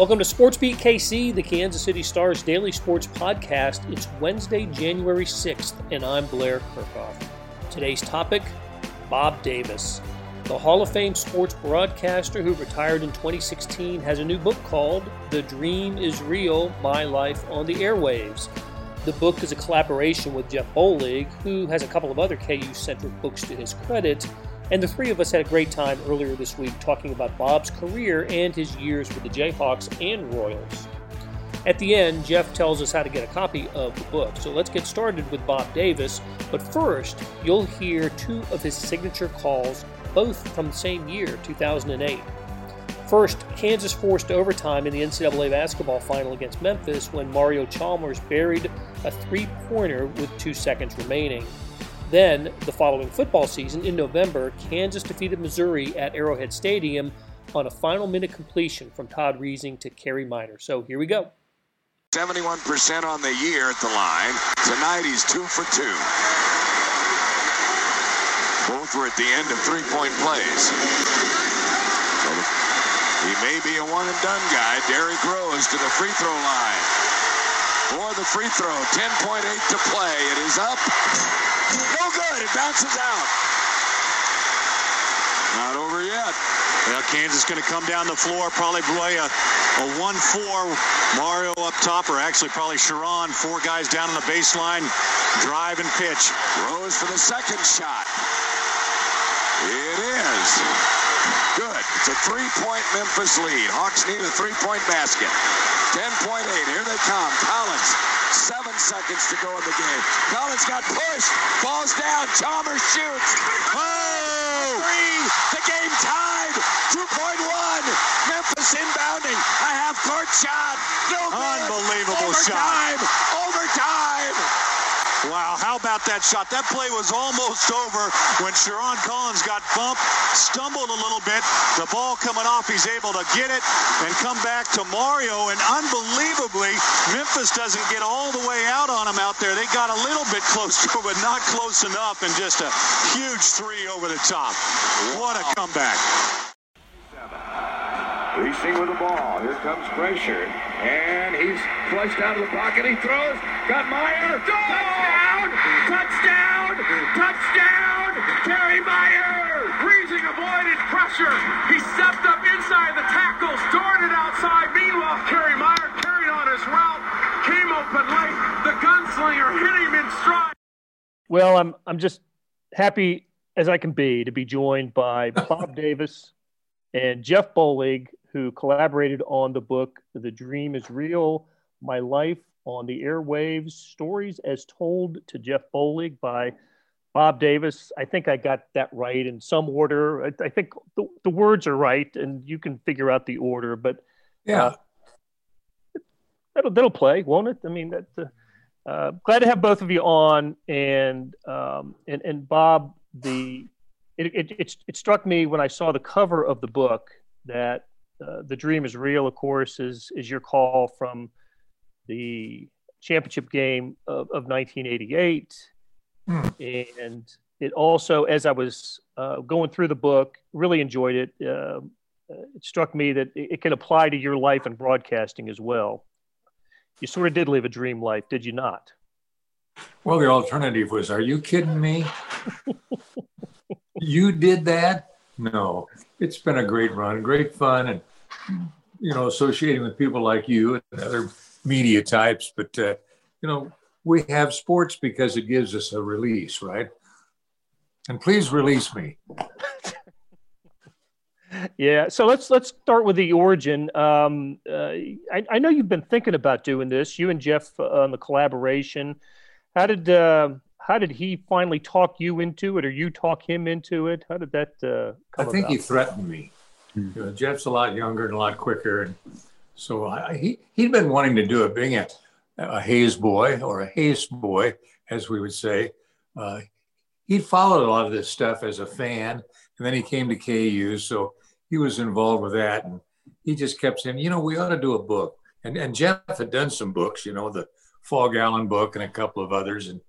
Welcome to SportsBeat KC, the Kansas City Stars daily sports podcast. It's Wednesday, January 6th, and I'm Blair Kerkhoff. Today's topic Bob Davis. The Hall of Fame sports broadcaster who retired in 2016 has a new book called The Dream is Real My Life on the Airwaves. The book is a collaboration with Jeff Bollig, who has a couple of other KU centric books to his credit. And the three of us had a great time earlier this week talking about Bob's career and his years with the Jayhawks and Royals. At the end, Jeff tells us how to get a copy of the book. So let's get started with Bob Davis. But first, you'll hear two of his signature calls, both from the same year, 2008. First, Kansas forced overtime in the NCAA basketball final against Memphis when Mario Chalmers buried a three pointer with two seconds remaining. Then, the following football season, in November, Kansas defeated Missouri at Arrowhead Stadium on a final minute completion from Todd Reesing to Kerry Meier. So here we go. 71% on the year at the line. Tonight he's two for two. Both were at the end of three point plays. He may be a one and done guy. Derrick Rose to the free throw line. For the free throw, 10.8 to play. It is up. No good. It bounces out. Not over yet. Well, Kansas going to come down the floor, probably play a, a 1-4 Mario up top, or actually probably Sherron. four guys down on the baseline, drive and pitch. Rose for the second shot. It is. Good. It's a three-point Memphis lead. Hawks need a three-point basket. 10.8. Here they come. Collins. Seven seconds to go in the game. Collins got pushed. Falls down. Chalmers shoots. Oh! Three. The game tied. 2.1. Memphis inbounding. A half-court shot. No. Unbelievable Overtime. shot. Overtime. Wow, how about that shot? That play was almost over when Sherron Collins got bumped, stumbled a little bit. The ball coming off, he's able to get it and come back to Mario. And unbelievably, Memphis doesn't get all the way out on him out there. They got a little bit close to it, but not close enough. And just a huge three over the top. What a comeback. Reesing with the ball. Here comes pressure. And he's flushed out of the pocket. He throws. Got Meier. Touchdown! Touchdown! Touchdown! Kerry Meier! Reesing avoided pressure. He stepped up inside the tackles, darted outside. Meanwhile, Kerry Meier carried on his route, came open late. The gunslinger hit him in stride. Well, I'm I'm just happy as I can be to be joined by Bob Davis and Jeff Bollig, who collaborated on the book The Dream is Real My Life on the Airwaves Stories as Told to Jeff Bollig by Bob Davis. I think I got that right in some order. I, I think the, the, words are right, and you can figure out the order, but yeah. Uh, that'll, that'll play, won't it? I mean, that, uh, uh, glad to have both of you on. And, um, and, and Bob, the, it, it, it, it struck me when I saw the cover of the book that uh, the dream is real, of course, is is your call from the championship game of, of 1988, Hmm. and it also, as I was uh, going through the book, really enjoyed it. Uh, it struck me that it, it can apply to your life in broadcasting as well. You sort of did live a dream life, did you not? Well, the alternative was, are you kidding me? you did that? No, it's been a great run, great fun, and you know, associating with people like you and other media types. But uh, you know, we have sports because it gives us a release, right? And please release me. yeah. So let's let's start with the origin. Um, uh, I, I, know you've been thinking about doing this. You and Jeff uh, on the collaboration. How did uh, how did he finally talk you into it, or you talk him into it? How did that uh, I think about? he threatened me. You know, Jeff's a lot younger and a lot quicker, and so I, he he'd been wanting to do it, being a, a Hays boy or a Hays boy, as we would say. Uh, he'd followed a lot of this stuff as a fan, and then he came to KU, so he was involved with that, and he just kept saying, you know, we ought to do a book. And and Jeff had done some books, you know, the Phog Allen book and a couple of others, and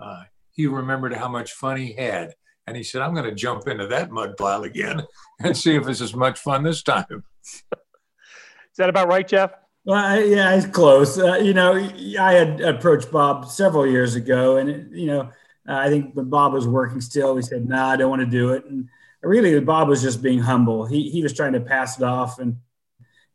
uh, he remembered how much fun he had. And he said, I'm going to jump into that mud pile again and see if it's as much fun this time. Is that about right, Jeff? Well, yeah, it's close. Uh, you know, I had approached Bob several years ago, and you know, I think when Bob was working still, he said, "No, nah, I don't want to do it." And really, Bob was just being humble. He he was trying to pass it off, and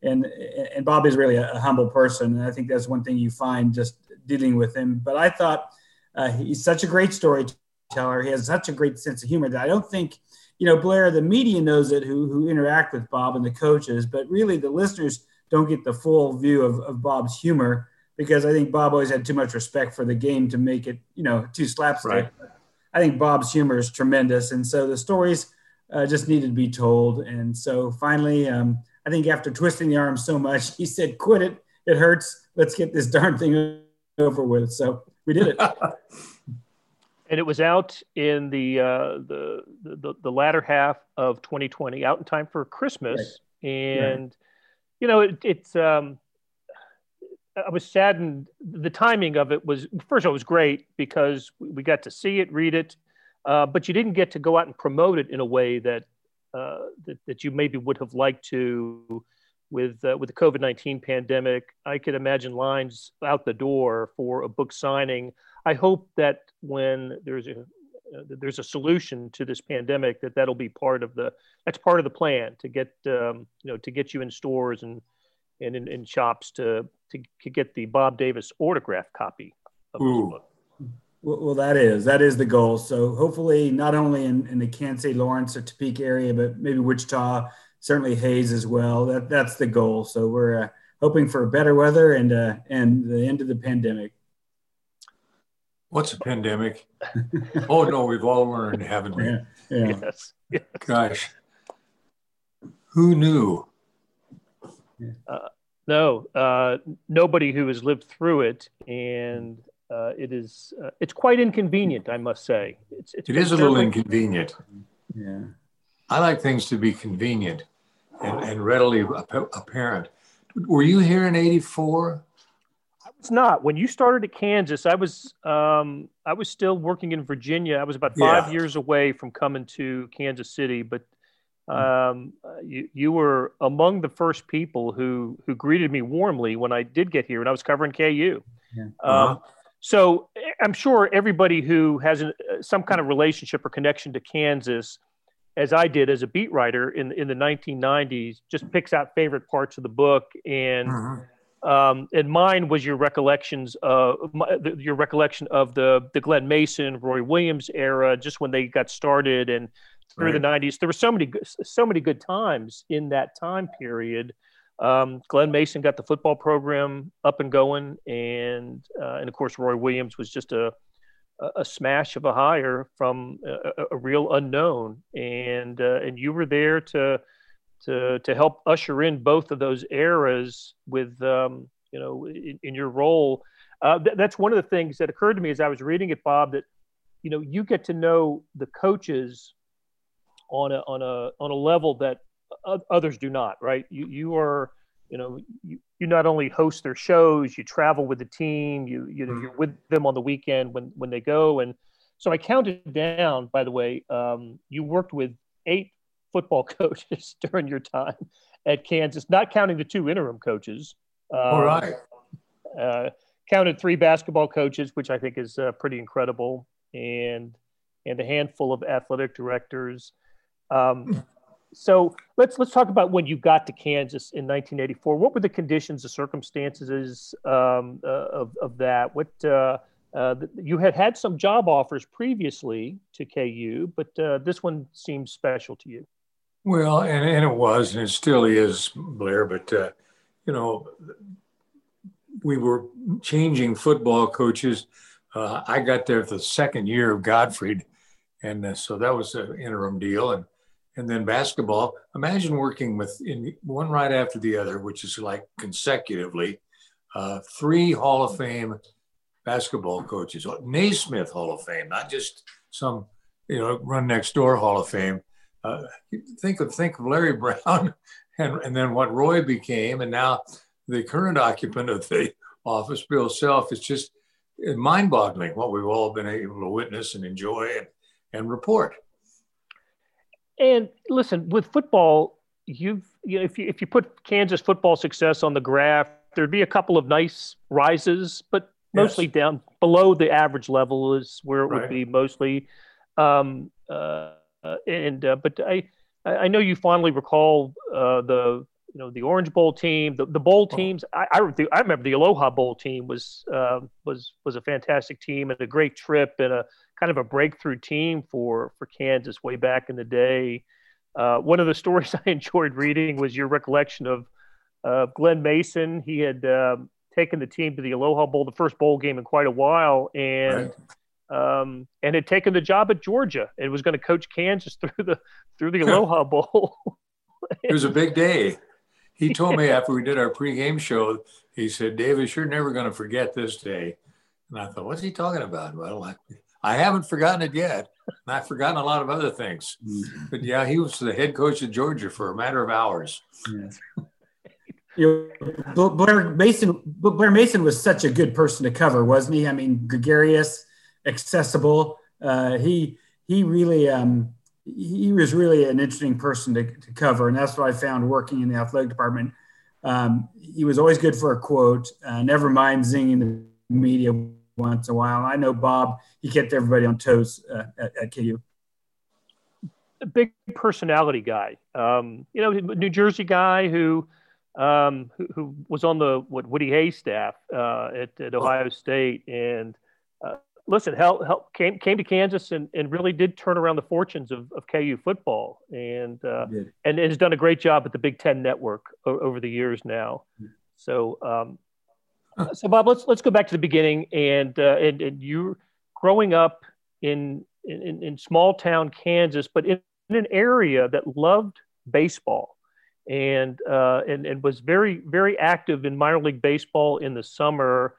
and and Bob is really a, a humble person, and I think that's one thing you find just dealing with him. But I thought uh, he's such a great storyteller. He has such a great sense of humor that I don't think, you know, Blair, the media knows it who who interact with Bob and the coaches, but really the listeners don't get the full view of, of Bob's humor because I think Bob always had too much respect for the game to make it, you know, too slapstick. Right. I think Bob's humor is tremendous, and so the stories uh, just needed to be told. And so finally, um, I think after twisting the arm so much, he said, "Quit it! It hurts. Let's get this darn thing over with." So we did it. and it was out in the, uh, the, the the latter half of 2020, out in time for Christmas, right. and. Right you know, it, it's. Um, I was saddened. The timing of it was first of all, it was great because we got to see it, read it, uh, but you didn't get to go out and promote it in a way that uh, that, that you maybe would have liked to with uh, with the COVID nineteen pandemic. I could imagine lines out the door for a book signing. I hope that when there's a uh, there's a solution to this pandemic that that'll be part of the that's part of the plan to get um, you know to get you in stores and and in, in shops to, to, to get the Bob Davis autograph copy of this book. Well, well, that is that is the goal. So hopefully, not only in, in the Kansas City, Lawrence, or Topeka area, but maybe Wichita, certainly Hays as well. That that's the goal. So we're uh, hoping for better weather and uh, and the end of the pandemic. What's a pandemic? oh no, we've all learned, haven't we? Yeah. yeah. Yes. yes. Gosh, who knew? Uh, no, uh, nobody who has lived through it, and uh, it is uh, it's quite inconvenient, I must say. It's, it's it is a little inconvenient. Yeah, I like things to be convenient and, and readily apparent. Were you here in '84? It's not. When you started at Kansas, I was um, I was still working in Virginia. I was about five yeah. years away from coming to Kansas City, but um, you, you were among the first people who who greeted me warmly when I did get here, and I was covering KU. Yeah. Um, uh-huh. Um, so I'm sure everybody who has an, uh, some kind of relationship or connection to Kansas, as I did as a beat writer in in the 1990s, just picks out favorite parts of the book and. Uh-huh um, and mine was your recollections of my, the, your recollection of the the Glen Mason, Roy Williams era, just when they got started and through right. the '90s. There were so many so many good times in that time period. Um, Glen Mason got the football program up and going, and uh, and of course Roy Williams was just a a smash of a hire from a, a real unknown, and uh, and you were there to to to help usher in both of those eras with um, you know in, in your role. Uh, th- that's one of the things that occurred to me as I was reading it, Bob. That you know you get to know the coaches on a on a on a level that others do not. Right? You you are you know you, you not only host their shows, you travel with the team. You you know you're with them on the weekend when when they go and. So I counted down. By the way, um, you worked with eight football coaches during your time at Kansas, not counting the two interim coaches. Um, All right. Uh, counted three basketball coaches, which I think is uh, pretty incredible, and and a handful of athletic directors. Um, so let's let's talk about when you got to Kansas in 1984. What were the conditions, the circumstances um, uh, of of that? What uh, uh, you had had some job offers previously to KU, but uh, this one seems special to you. Well, and, and it was, and it still is, Blair. But uh, you know, we were changing football coaches. Uh, I got there the second year of Gottfried, and uh, so that was an interim deal. And and then basketball. Imagine working with in one right after the other, which is like consecutively, uh, three Hall of Fame basketball coaches, Naismith Hall of Fame, not just some you know run next door Hall of Fame uh, think of think of Larry Brown, and and then what Roy became, and now the current occupant of the office, Bill Self, is just mind-boggling what we've all been able to witness and enjoy and, and report. And listen, with football, you've you know, if you if you put Kansas football success on the graph, there'd be a couple of nice rises, but mostly yes. down below the average level is where it right. would be mostly. Um, uh, and uh, but I I know you fondly recall uh, the you know the Orange Bowl team, the, the bowl oh. teams. I, I, I remember the Aloha Bowl team was uh, was was a fantastic team and a great trip and a kind of a breakthrough team for for Kansas way back in the day. Uh, one of the stories I enjoyed reading was your recollection of uh, Glen Mason. He had um, taken the team to the Aloha Bowl, the first bowl game in quite a while, and right. Um, and had taken the job at Georgia and was going to coach Kansas through the through the Aloha Bowl. it was a big day. He told me after we did our pregame show, he said, Davis, you're never going to forget this day. And I thought, what's he talking about? Well, I, I haven't forgotten it yet. And I've forgotten a lot of other things. Mm-hmm. But yeah, he was the head coach of Georgia for a matter of hours. Yes. You know, Blair Mason, Blair Mason was such a good person to cover, wasn't he? I mean, gregarious, accessible. Uh, he he really um, he was really an interesting person to, to, cover, and that's what I found working in the athletic department. Um, he was always good for a quote. Uh, never mind zinging the media once in a while. I know Bob; he kept everybody on toes uh, at, at, KU. A big personality guy, um, you know, New Jersey guy who, um, who, who was on the what Woody Hayes staff uh, at, at, Ohio State, and uh, listen, help, help came came to Kansas and, and really did turn around the fortunes of, of KU football, and uh, and has done a great job at the Big Ten Network o- over the years now. So, um, so Bob, let's let's go back to the beginning, and uh, and, and you growing up in, in in small town Kansas, but in, in an area that loved baseball. And, uh, and and was very very active in minor league baseball in the summer,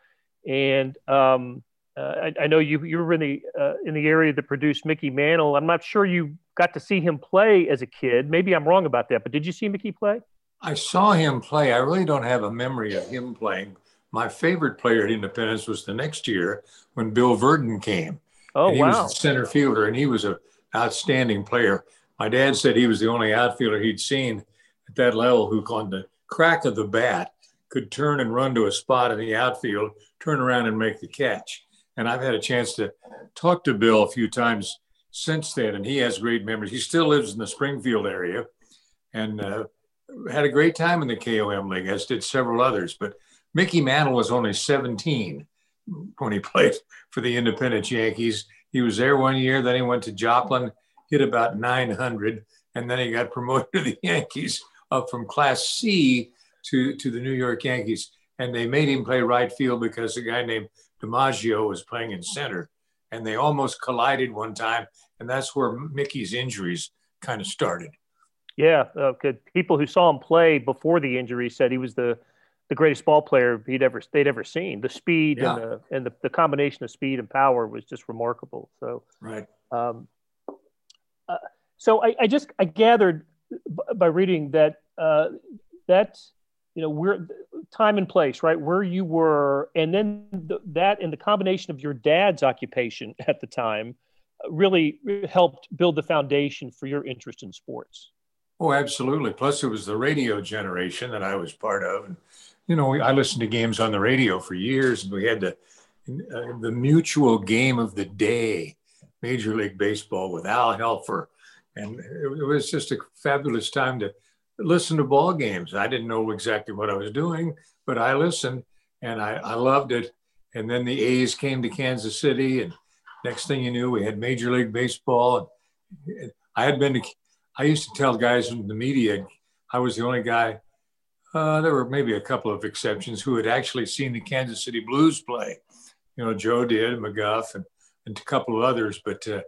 and um, I, I, know you you were in the uh, in the area that produced Mickey Mantle. I'm not sure you got to see him play as a kid. Maybe I'm wrong about that, but did you see Mickey play? I saw him play. I really don't have a memory of him playing. My favorite player at Independence was the next year when Bill Virdon came. Oh, and he wow. was the center fielder, and he was an outstanding player. My dad said he was the only outfielder he'd seen at that level who, on the crack of the bat, could turn and run to a spot in the outfield, turn around and make the catch. And I've had a chance to talk to Bill a few times since then, and he has great memories. He still lives in the Springfield area and uh, had a great time in the KOM League, as did several others. But Mickey Mantle was only 17 when he played for the Independent Yankees. He was there one year, then he went to Joplin, hit about 900, and then he got promoted to the Yankees up from Class C to, to the New York Yankees. And they made him play right field because a guy named DiMaggio was playing in center, and they almost collided one time, and that's where Mickey's injuries kind of started. Yeah, uh, people who saw him play before the injury said he was the the greatest ball player he'd ever they'd ever seen. The speed yeah. and the and the, the combination of speed and power was just remarkable. So right. Um, uh, so I, I, just I gathered by reading that uh, that you know where time and place right where you were and then the, that and the combination of your dad's occupation at the time uh, really helped build the foundation for your interest in sports. Oh absolutely. Plus it was the radio generation that i was part of and you know i listened to games on the radio for years and we had the uh, the mutual game of the day major league baseball with al helfer and it was just a fabulous time to listen to ball games. I didn't know exactly what I was doing, but I listened and I, I loved it. And then the A's came to Kansas City, and next thing you knew, we had Major League Baseball. And I had been to, I used to tell guys in the media, I was the only guy. Uh, there were maybe a couple of exceptions who had actually seen the Kansas City Blues play. You know, Joe did, McGuff, and, and a couple of others. But uh,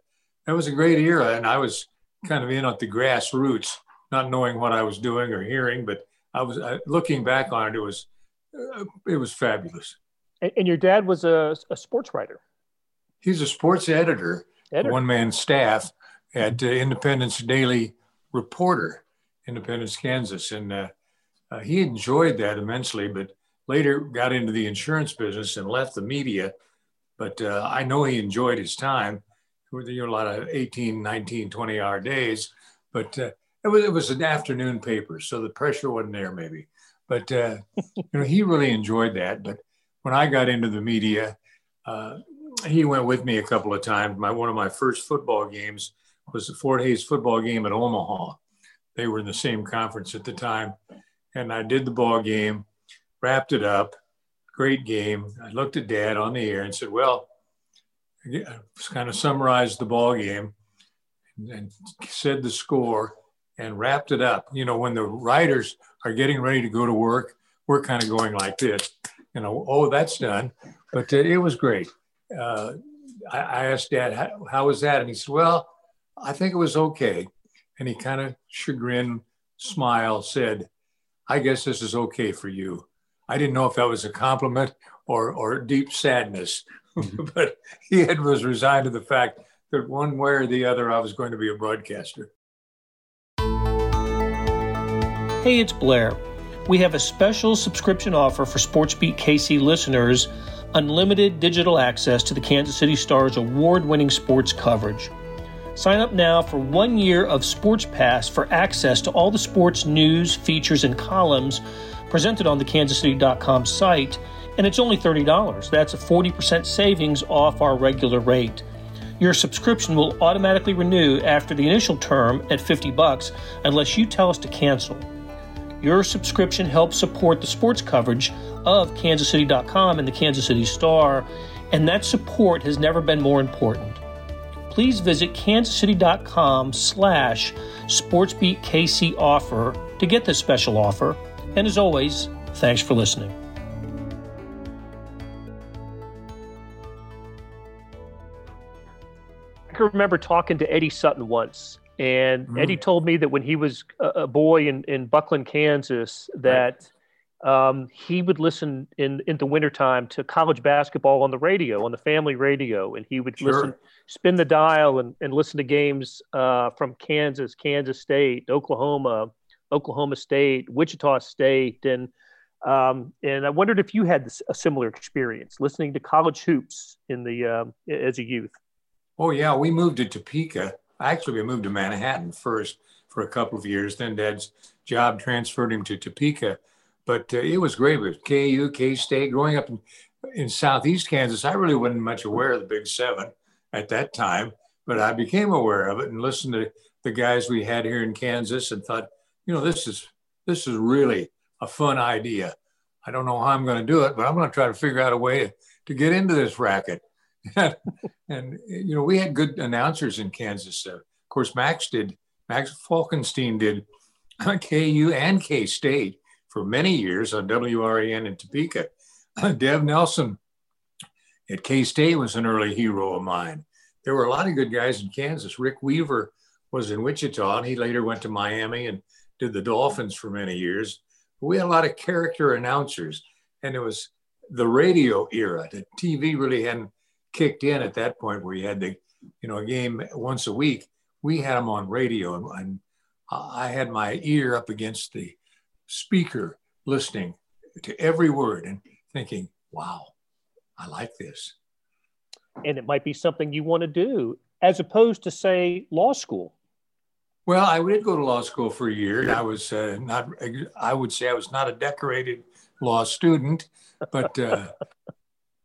that was a great era, and I was kind of in at the grassroots not knowing what I was doing or hearing, but I was I, looking back on it. It was uh, it was fabulous. And, and, your dad was a, a sports writer. He's a sports editor, editor. one man staff at uh, Independence Daily Reporter, Independence, Kansas, and uh, uh, he enjoyed that immensely. But later got into the insurance business and left the media. But uh, I know he enjoyed his time. With you know, a lot of 18, 19, 20 hour days, but uh, it was it was an afternoon paper, so the pressure wasn't there maybe. But uh, you know, he really enjoyed that. But when I got into the media, uh, he went with me a couple of times. My one of my first football games was the Fort Hays football game at Omaha. They were in the same conference at the time, and I did the ball game, wrapped it up, great game. I looked at Dad on the air and said, "Well," I kind of summarized the ball game and said the score and wrapped it up. You know, when the writers are getting ready to go to work, we're kind of going like this, you know, oh, that's done. But uh, it was great. Uh, I, I, asked Dad, how, how, was that? And he said, well, I think it was okay. And he kind of chagrined, smile, said, I guess this is okay for you. I didn't know if that was a compliment or, or deep sadness, but he had, was resigned to the fact that one way or the other, I was going to be a broadcaster. Hey, it's Blair. We have a special subscription offer for SportsBeat KC listeners unlimited digital access to the Kansas City Stars award winning sports coverage. Sign up now for one year of Sports Pass for access to all the sports news, features, and columns presented on the kansascity.com site, and it's only $30. That's a 40% savings off our regular rate. Your subscription will automatically renew after the initial term at 50 bucks unless you tell us to cancel. Your subscription helps support the sports coverage of kansascity.com and the Kansas City Star, and that support has never been more important. Please visit kansascity.com slash sportsbeatkc offer to get this special offer. And as always, thanks for listening. I can remember talking to Eddie Sutton once, and mm. Eddie told me that when he was a boy in, in Bucklin, Kansas, that right. um, he would listen in, in the wintertime to college basketball on the radio, on the family radio. And he would sure. listen, spin the dial and, and listen to games uh, from Kansas, Kansas State, Oklahoma, Oklahoma State, Wichita State. And, um, and I wondered if you had this, a similar experience listening to college hoops in the, um, as a youth. Oh yeah, we moved to Topeka actually we moved to Manhattan first for a couple of years. Then Dad's job transferred him to Topeka, but uh, it was great with KU, K State. Growing up in, in Southeast Kansas, I really wasn't much aware of the Big Seven at that time, but I became aware of it and listened to the guys we had here in Kansas and thought, you know, this is this is really a fun idea. I don't know how I'm going to do it, but I'm going to try to figure out a way to, to get into this racket. And you know, we had good announcers in Kansas. Uh, of course, Max did. Max Falkenstein did KU and K State for many years on WREN in Topeka. Dev Nelson at K State was an early hero of mine. There were a lot of good guys in Kansas. Rick Weaver was in Wichita, and he later went to Miami and did the Dolphins for many years. We had a lot of character announcers, and it was the radio era. The TV really hadn't kicked in at that point where you had the, you know, a game once a week. We had them on radio, and, and I had my ear up against the speaker, listening to every word and thinking, "Wow, I like this." And it might be something you want to do, as opposed to say law school. Well, I did go to law school for a year. And I was uh, not. I would say I was not a decorated law student, but uh,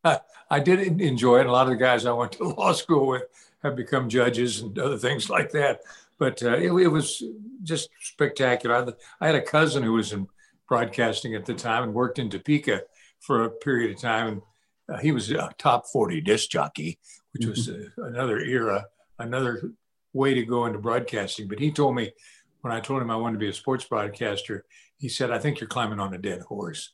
I did enjoy it. A lot of the guys I went to law school with have become judges and other things like that. But uh, it, it, was just spectacular. I, I, had a cousin who was in broadcasting at the time and worked in Topeka for a period of time. And uh, he was a top 40 disc jockey, which was mm-hmm. uh, another era, another way to go into broadcasting. But he told me when I told him I wanted to be a sports broadcaster, he said, I think you're climbing on a dead horse.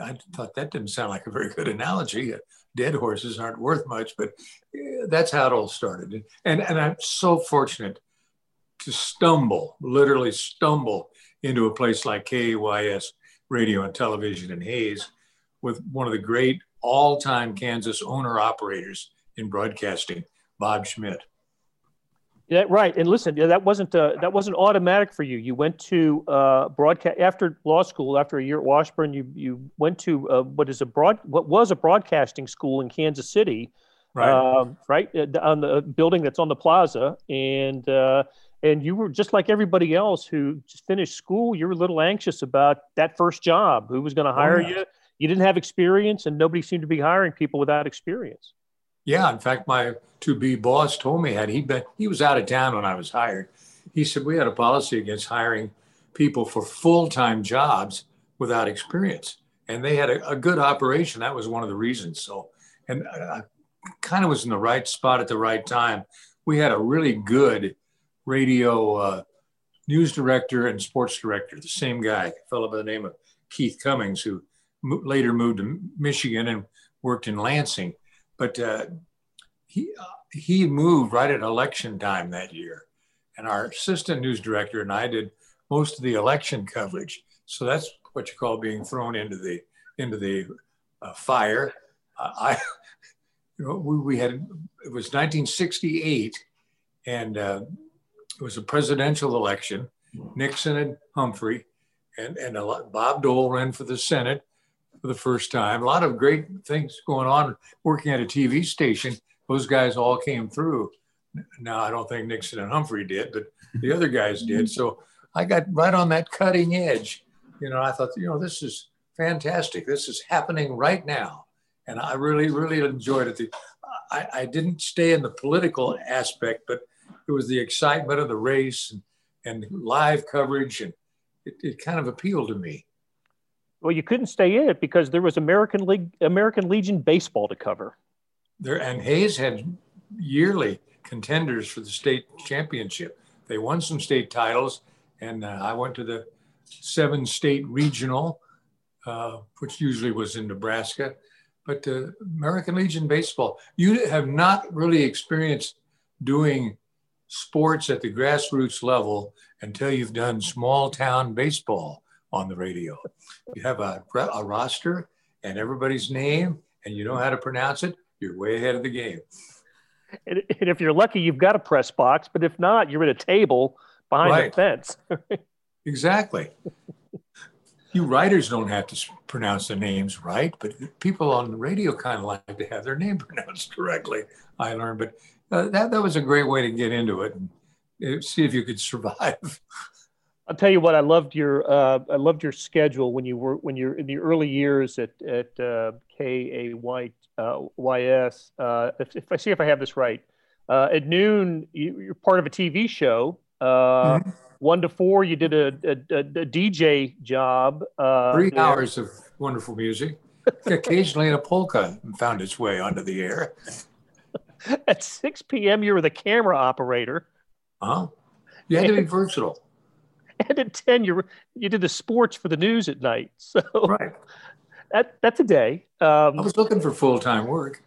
I thought that didn't sound like a very good analogy. Uh, dead horses aren't worth much, but eh, that's how it all started. And, and I'm so fortunate to stumble, literally stumble into a place like KAYS radio and television in Hays with one of the great all time Kansas owner operators in broadcasting, Bob Schmidt. Yeah, right. And listen, yeah, that wasn't uh, that wasn't automatic for you. You went to uh, broadcast after law school. After a year at Washburn, you you went to uh, what is a broad what was a broadcasting school in Kansas City, right? Um, right uh, on the building that's on the plaza, and uh, and you were just like everybody else who just finished school. You were a little anxious about that first job. Who was going to hire oh, yeah. you? You didn't have experience, and nobody seemed to be hiring people without experience. Yeah, in fact, my to be boss told me had he been he was out of town when I was hired. He said we had a policy against hiring people for full time jobs without experience, and they had a, a, good operation. That was one of the reasons. So, and I kind of was in the right spot at the right time. We had a really good radio uh, news director and sports director, the same guy, a fellow by the name of Keith Cummings, who later moved to Michigan and worked in Lansing. But uh, he uh, he moved right at election time that year, and our assistant news director and I did most of the election coverage. So that's what you call being thrown into the into the uh, fire. Uh, I, you know, we, we, had it was 1968, and uh, it was a presidential election. Nixon and Humphrey, and and lot, Bob Dole ran for the Senate for the first time. A lot of great things going on. Working at a TV station, those guys all came through. Now I don't think Nixon and Humphrey did, but the other guys did. Mm-hmm. So I got right on that cutting edge. You know, I thought, you know, this is fantastic. This is happening right now. And I really, really enjoyed it. I, I didn't stay in the political aspect, but it was the excitement of the race and, and live coverage. And it, it kind of appealed to me. Well, you couldn't stay in it because there was American League, American Legion baseball to cover. There and Hays had yearly contenders for the state championship. They won some state titles, and uh, I went to the seven state regional, uh, which usually was in Nebraska. But uh, American Legion baseball, you have not really experienced doing sports at the grassroots level until you've done small town baseball on the radio. You have a, a roster and everybody's name, and you know how to pronounce it, you're way ahead of the game. And, and if you're lucky, you've got a press box, but if not, you're at a table behind right. a fence. exactly. You writers don't have to pronounce the names right, but people on the radio kind of like to have their name pronounced correctly. I learned, but uh, that that was a great way to get into it and uh, see if you could survive. I'll tell you what. I loved your uh, I loved your schedule when you were when you're in the early years at at uh, K A Y uh, Y S. Uh, if, if, I see if I have this right, uh, at noon you, are part of a TV show. Uh, mm-hmm. One to four, you did a, a, a, a DJ job. Three there. hours of wonderful music. Occasionally, a polka found its way onto the air. At 6 p.m., you were the camera operator. Huh? You had to be versatile and at 10 you you did the sports for the news at night so right that that's a day um, i was looking for full-time work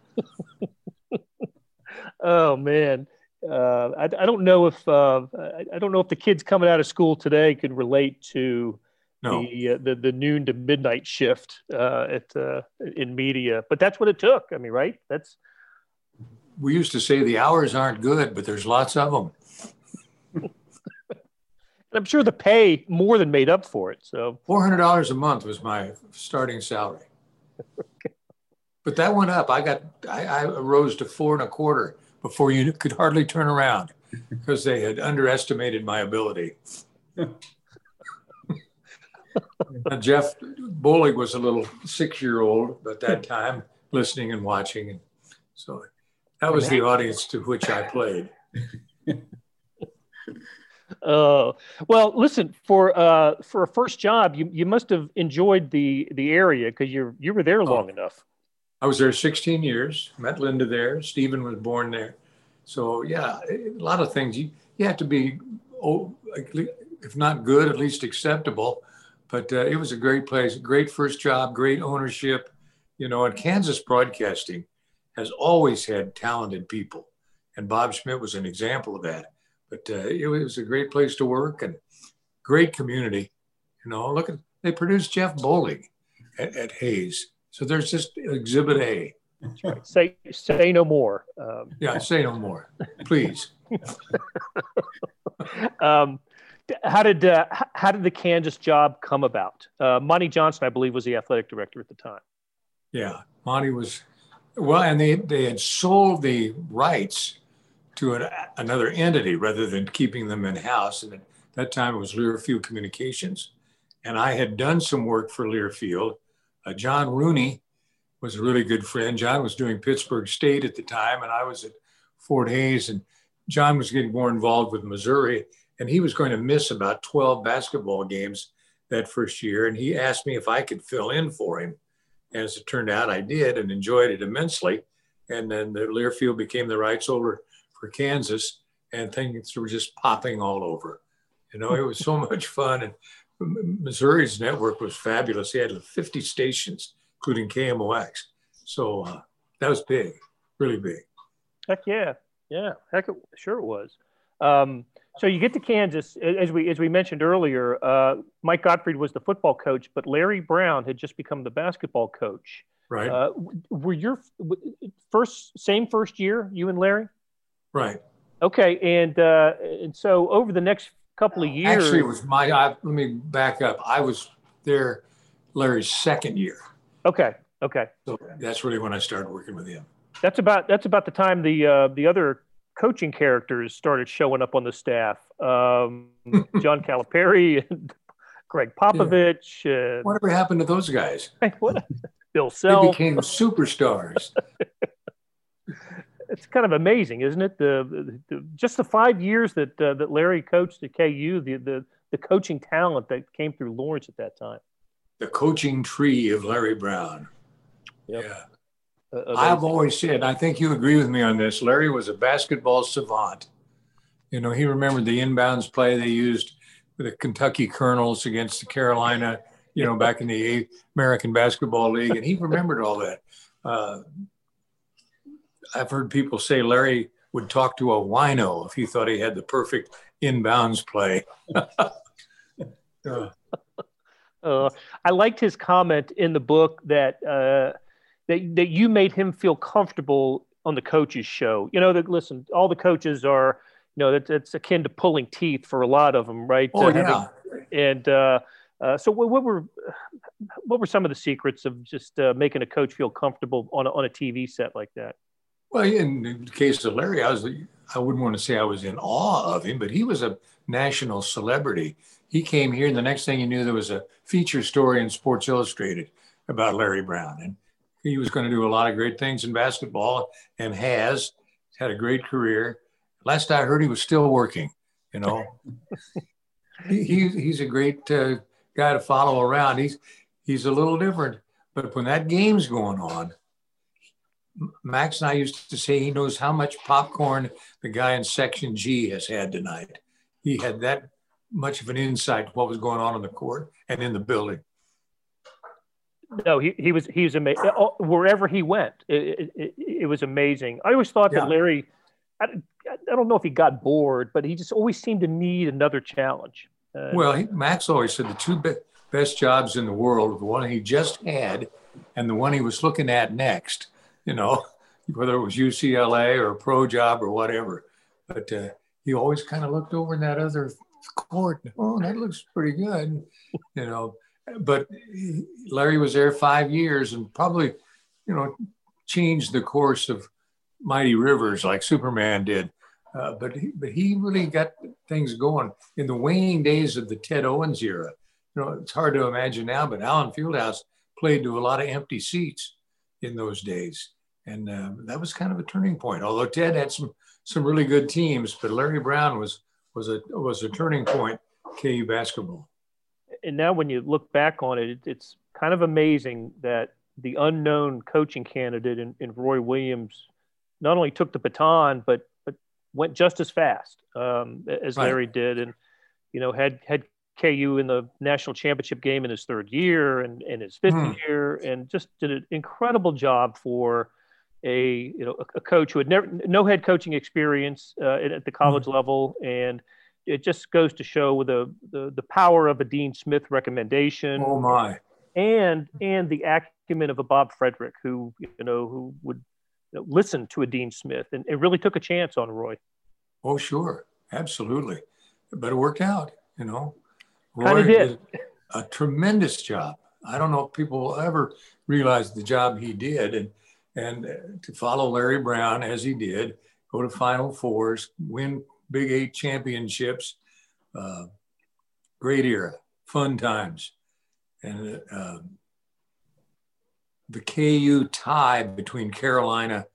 oh man uh, I, I don't know if uh, I, I, don't know if the kids coming out of school today could relate to no. the, uh, the the noon to midnight shift uh, at uh, in media, but that's what it took. I mean, right? That's we used to say the hours aren't good, but there's lots of them. I'm sure the pay more than made up for it. So four hundred dollars a month was my starting salary. okay. But that went up. I got I, I rose to four and a quarter before you could hardly turn around because they had underestimated my ability. Jeff Bollig was a little six-year-old at that time, listening and watching, and so that was the audience to which I played. Oh well, listen for uh, for a first job, you you must have enjoyed the the area because you you were there oh. long enough. I was there 16 years. Met Linda there. Stephen was born there. So yeah, a lot of things. You you have to be, oh, if not good, at least acceptable. But uh, it was a great place, great first job, great ownership. You know, and Kansas Broadcasting has always had talented people, and Bob Schmidt was an example of that but uh, it was a great place to work and great community. You know, look at they produced Jeff Bollig at, at Hays, so there's just Exhibit A. Right. Say say no more. Um, yeah, say no more, please. um, how did uh, how did the Kansas job come about? Uh, Monty Johnson, I believe, was the athletic director at the time. Yeah, Monty was well, and they they had sold the rights to an, another entity rather than keeping them in house. And at that time, it was Learfield Communications. And I had done some work for Learfield. Uh, John Rooney was a really good friend. John was doing Pittsburg State at the time, and I was at Fort Hays. And John was getting more involved with Missouri, and he was going to miss about 12 basketball games that first year. And he asked me if I could fill in for him. As it turned out, I did and enjoyed it immensely. And then the Learfield became the rights holder for Kansas, and things were just popping all over. You know, it was so much fun. And Missouri's network was fabulous. He had 50 stations, including KMOX. So uh, that was big, really big. Heck yeah, yeah, heck, it, sure it was. Um, so you get to Kansas, as we as we mentioned earlier. Uh, Mike Gottfried was the football coach, but Larry Brown had just become the basketball coach. Right. Uh, were your first same first year you and Larry? Right. Okay, and uh, and so over the next couple of years, actually, it was my. I, let me back up. I was there, Larry's second year. Okay. Okay. So that's really when I started working with him. That's about that's about the time the uh, the other coaching characters started showing up on the staff. Um, John Calipari and Gregg Popovich. Yeah. Whatever happened to those guys? what? Bill Self. They became superstars. It's kind of amazing, isn't it? The, the just the five years that uh, that Larry coached at KU, the, the the coaching talent that came through Lawrence at that time. The coaching tree of Larry Brown. Yep. Yeah. Uh, I've always said, I think you agree with me on this. Larry was a basketball savant. You know, he remembered the inbounds play they used with the Kentucky Colonels against the Carolina, you know, back in the American Basketball League, and he remembered all that. Uh, I've heard people say Larry would talk to a wino if he thought he had the perfect inbounds play. uh. Uh, I liked his comment in the book that uh, that that you made him feel comfortable on the coaches show. You know that listen, all the coaches are you know that it's akin to pulling teeth for a lot of them, right? Oh uh, yeah. Having, and uh, uh, so what, what, were what were some of the secrets of just uh, making a coach feel comfortable on a, on a TV set like that? Well, in the case of Larry, I was I wouldn't want to say I was in awe of him, but he was a national celebrity. He came here, and the next thing you knew, there was a feature story in Sports Illustrated about Larry Brown, and he was going to do a lot of great things in basketball, and has had a great career. Last I heard, he was still working. You know, he, he, he's a great uh, guy to follow around. He's he's a little different, but when that game's going on Max and I used to say he knows how much popcorn the guy in section G has had tonight. He had that much of an insight to what was going on in the court and in the building. No, he, he was he was amazing. Wherever he went, it, it, it was amazing. I always thought yeah. that Larry, I, I don't know if he got bored, but he just always seemed to need another challenge. Uh, well, he, Max always said the two be- best jobs in the world, the one he just had and the one he was looking at next you know, whether it was UCLA or a pro job or whatever. But uh, he always kind of looked over in that other court. Oh, that looks pretty good, you know. But Larry was there five years and probably, you know, changed the course of mighty rivers like Superman did. Uh, but he, but he really got things going in the waning days of the Ted Owens era. You know, it's hard to imagine now, but Allen Fieldhouse played to a lot of empty seats in those days and uh, that was kind of a turning point. Although Ted had some some really good teams, but Larry Brown was was a was a turning point KU basketball. And now, when you look back on it, it's kind of amazing that the unknown coaching candidate in, in Roy Williams not only took the baton, but but went just as fast um, as right. Larry did, and you know had had KU in the national championship game in his third year and, in his fifth mm. year, and just did an incredible job for a you know a, coach who had never no head coaching experience uh, at, the college mm-hmm. level, and it just goes to show the, the the power of a Dean Smith recommendation. Oh my! And and the acumen of a Bob Frederick, who you know who would you know, listen to a Dean Smith and, and really took a chance on Roy. Oh sure, absolutely, but it worked out. You know, Roy did. did a tremendous job. I don't know if people will ever realize the job he did, and and to follow Larry Brown as he did, go to Final Fours, win Big Eight championships. Uh, great era, fun times. And uh, the KU tie between Carolina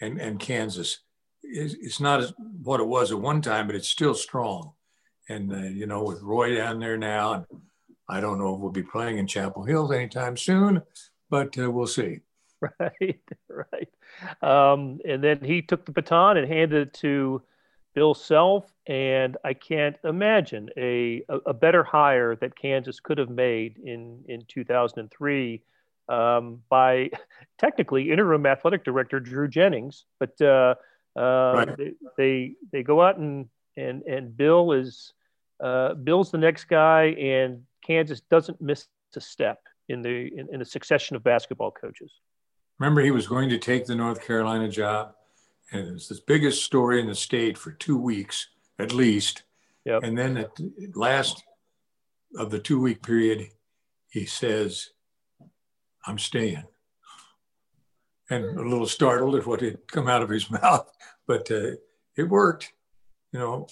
and, and Kansas is it's not as, what it was at one time, but it's still strong. And, uh, you know, with Roy down there now, and I don't know if we'll be playing in Chapel Hill anytime soon, but uh, we'll see. Right, right. Um, and then he took the baton and handed it to Bill Self, and I can't imagine a, a, a better hire that Kansas could have made in in 2003 um, by technically interim athletic director Drue Jennings, but uh, uh, right. they, they, they go out and and and Bill is uh, Bill's the next guy, and Kansas doesn't miss a step in the in, in the succession of basketball coaches. Remember, he was going to take the North Carolina job and it was the biggest story in the state for two weeks at least. Yep. And then at the last of the two week period, he says, I'm staying. And a little startled at what had come out of his mouth, but uh, it worked. You know,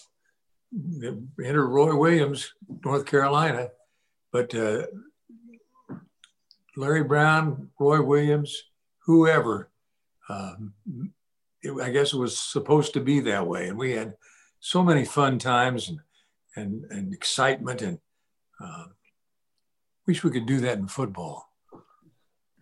enter Roy Williams, North Carolina, but uh, Larry Brown, Roy Williams, whoever, um, it, I guess it was supposed to be that way. And we had so many fun times and, and, and excitement. And uh, wish we could do that in football.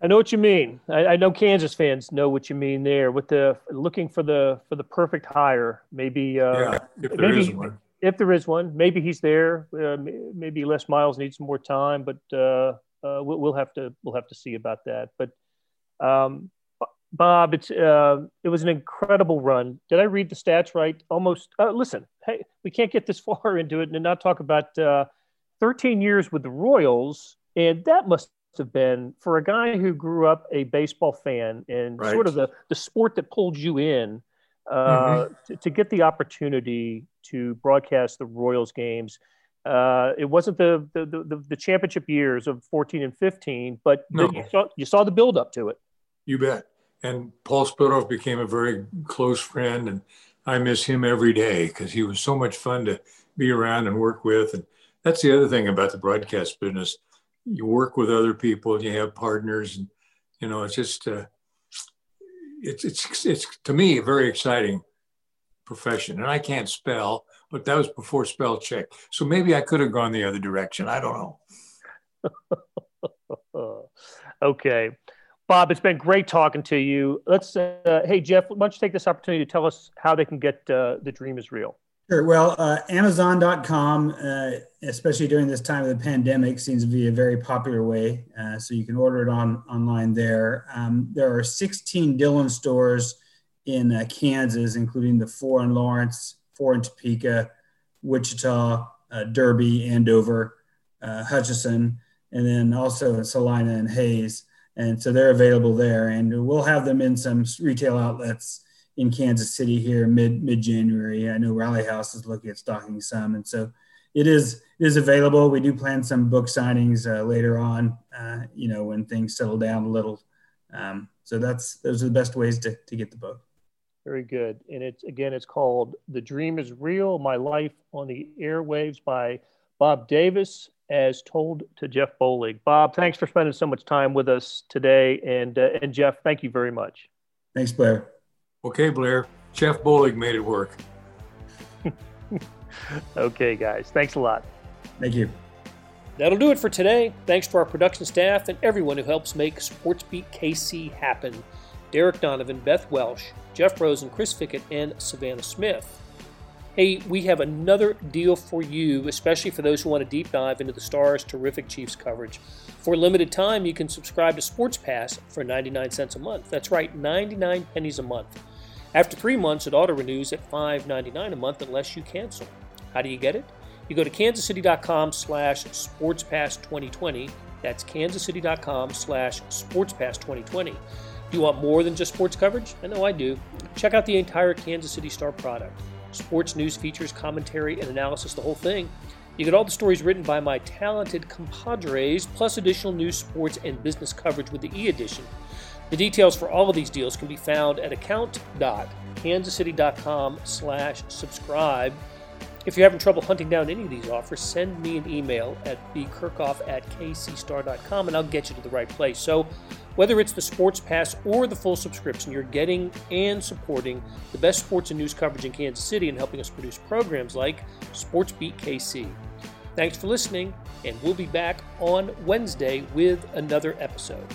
I know what you mean. I, I, know Kansas fans know what you mean there with the looking for the for the perfect hire. Maybe uh, yeah, if there maybe, is one. If there is one, maybe he's there. Uh, maybe Les Miles needs some more time, but uh, uh, we'll, we'll, have to we'll have to see about that. But um, Bob, it's uh, it was an incredible run. Did I read the stats right? Almost. Uh, listen, hey, we can't get this far into it and not talk about uh, 13 years with the Royals, and that must have been for a guy who grew up a baseball fan and right. sort of the the sport that pulled you in uh, mm-hmm. to, to, get the opportunity to broadcast the Royals games. Uh, it wasn't the, the the, the championship years of 14 and 15, but no. you saw you saw the build up to it. You bet and Paul Splittorff became a very close friend, and I miss him every day because he was so much fun to be around and work with. And that's the other thing about the broadcast business: you work with other people, you have partners, and you know it's just uh, it's it's it's to me a very exciting profession. And I can't spell, but that was before spell check, so maybe I could have gone the other direction. I don't know. okay. Bob, it's been great talking to you. Let's, uh, hey, Jeff, why don't you take this opportunity to tell us how they can get uh, The Dream is Real? Sure. Well, uh, Amazon.com, uh, especially during this time of the pandemic, seems to be a very popular way. Uh, so you can order it on online there. Um, there are 16 Dillon stores in uh, Kansas, including the four in Lawrence, four in Topeka, Wichita, Derby, Andover, Hutchinson, and then also in Salina and Hays and so they're available there. And we'll have them in some retail outlets in Kansas City here mid mid January. I know Rally House is looking at stocking some, and so it is it is available. We do plan some book signings uh, later on, uh, you know, when things settle down a little. Um, so that's those are the best ways to to get the book. Very good, and it's again it's called "The Dream Is Real: My Life on the Airwaves" by Bob Davis as told to Jeff Bollig. Bob, thanks for spending so much time with us today. And, uh, and Jeff, thank you very much. Thanks, Blair. Okay, Blair. Jeff Bollig made it work. okay, guys. Thanks a lot. Thank you. That'll do it for today. Thanks to our production staff and everyone who helps make SportsBeat KC happen. Derek Donovan, Beth Welsh, Jeff Rosen, Chris Fickett, and Savannah Smith. Hey, we have another deal for you, especially for those who want to deep dive into the Stars' terrific Chiefs coverage. For a limited time, you can subscribe to Sports Pass for 99 cents a month. That's right, 99 pennies a month. After three months, it auto renews at $5.99 a month unless you cancel. How do you get it? You go to kansascity.com slash sportspass2020. That's kansascity.com slash sportspass2020. Do you want more than just sports coverage? I know I do. Check out the entire Kansas City Star product sports news features, commentary, and analysis, the whole thing. You get all the stories written by my talented compadres, plus additional news, sports, and business coverage with the e edition. The details for all of these deals can be found at account.kansascity.com kansascity.com slash subscribe. If you're having trouble hunting down any of these offers, send me an email at bkerkhoff at kcstar.com and I'll get you to the right place. So, whether it's the Sports Pass or the full subscription, you're getting and supporting the best sports and news coverage in Kansas City and helping us produce programs like Sports Beat KC. Thanks for listening, and we'll be back on Wednesday with another episode.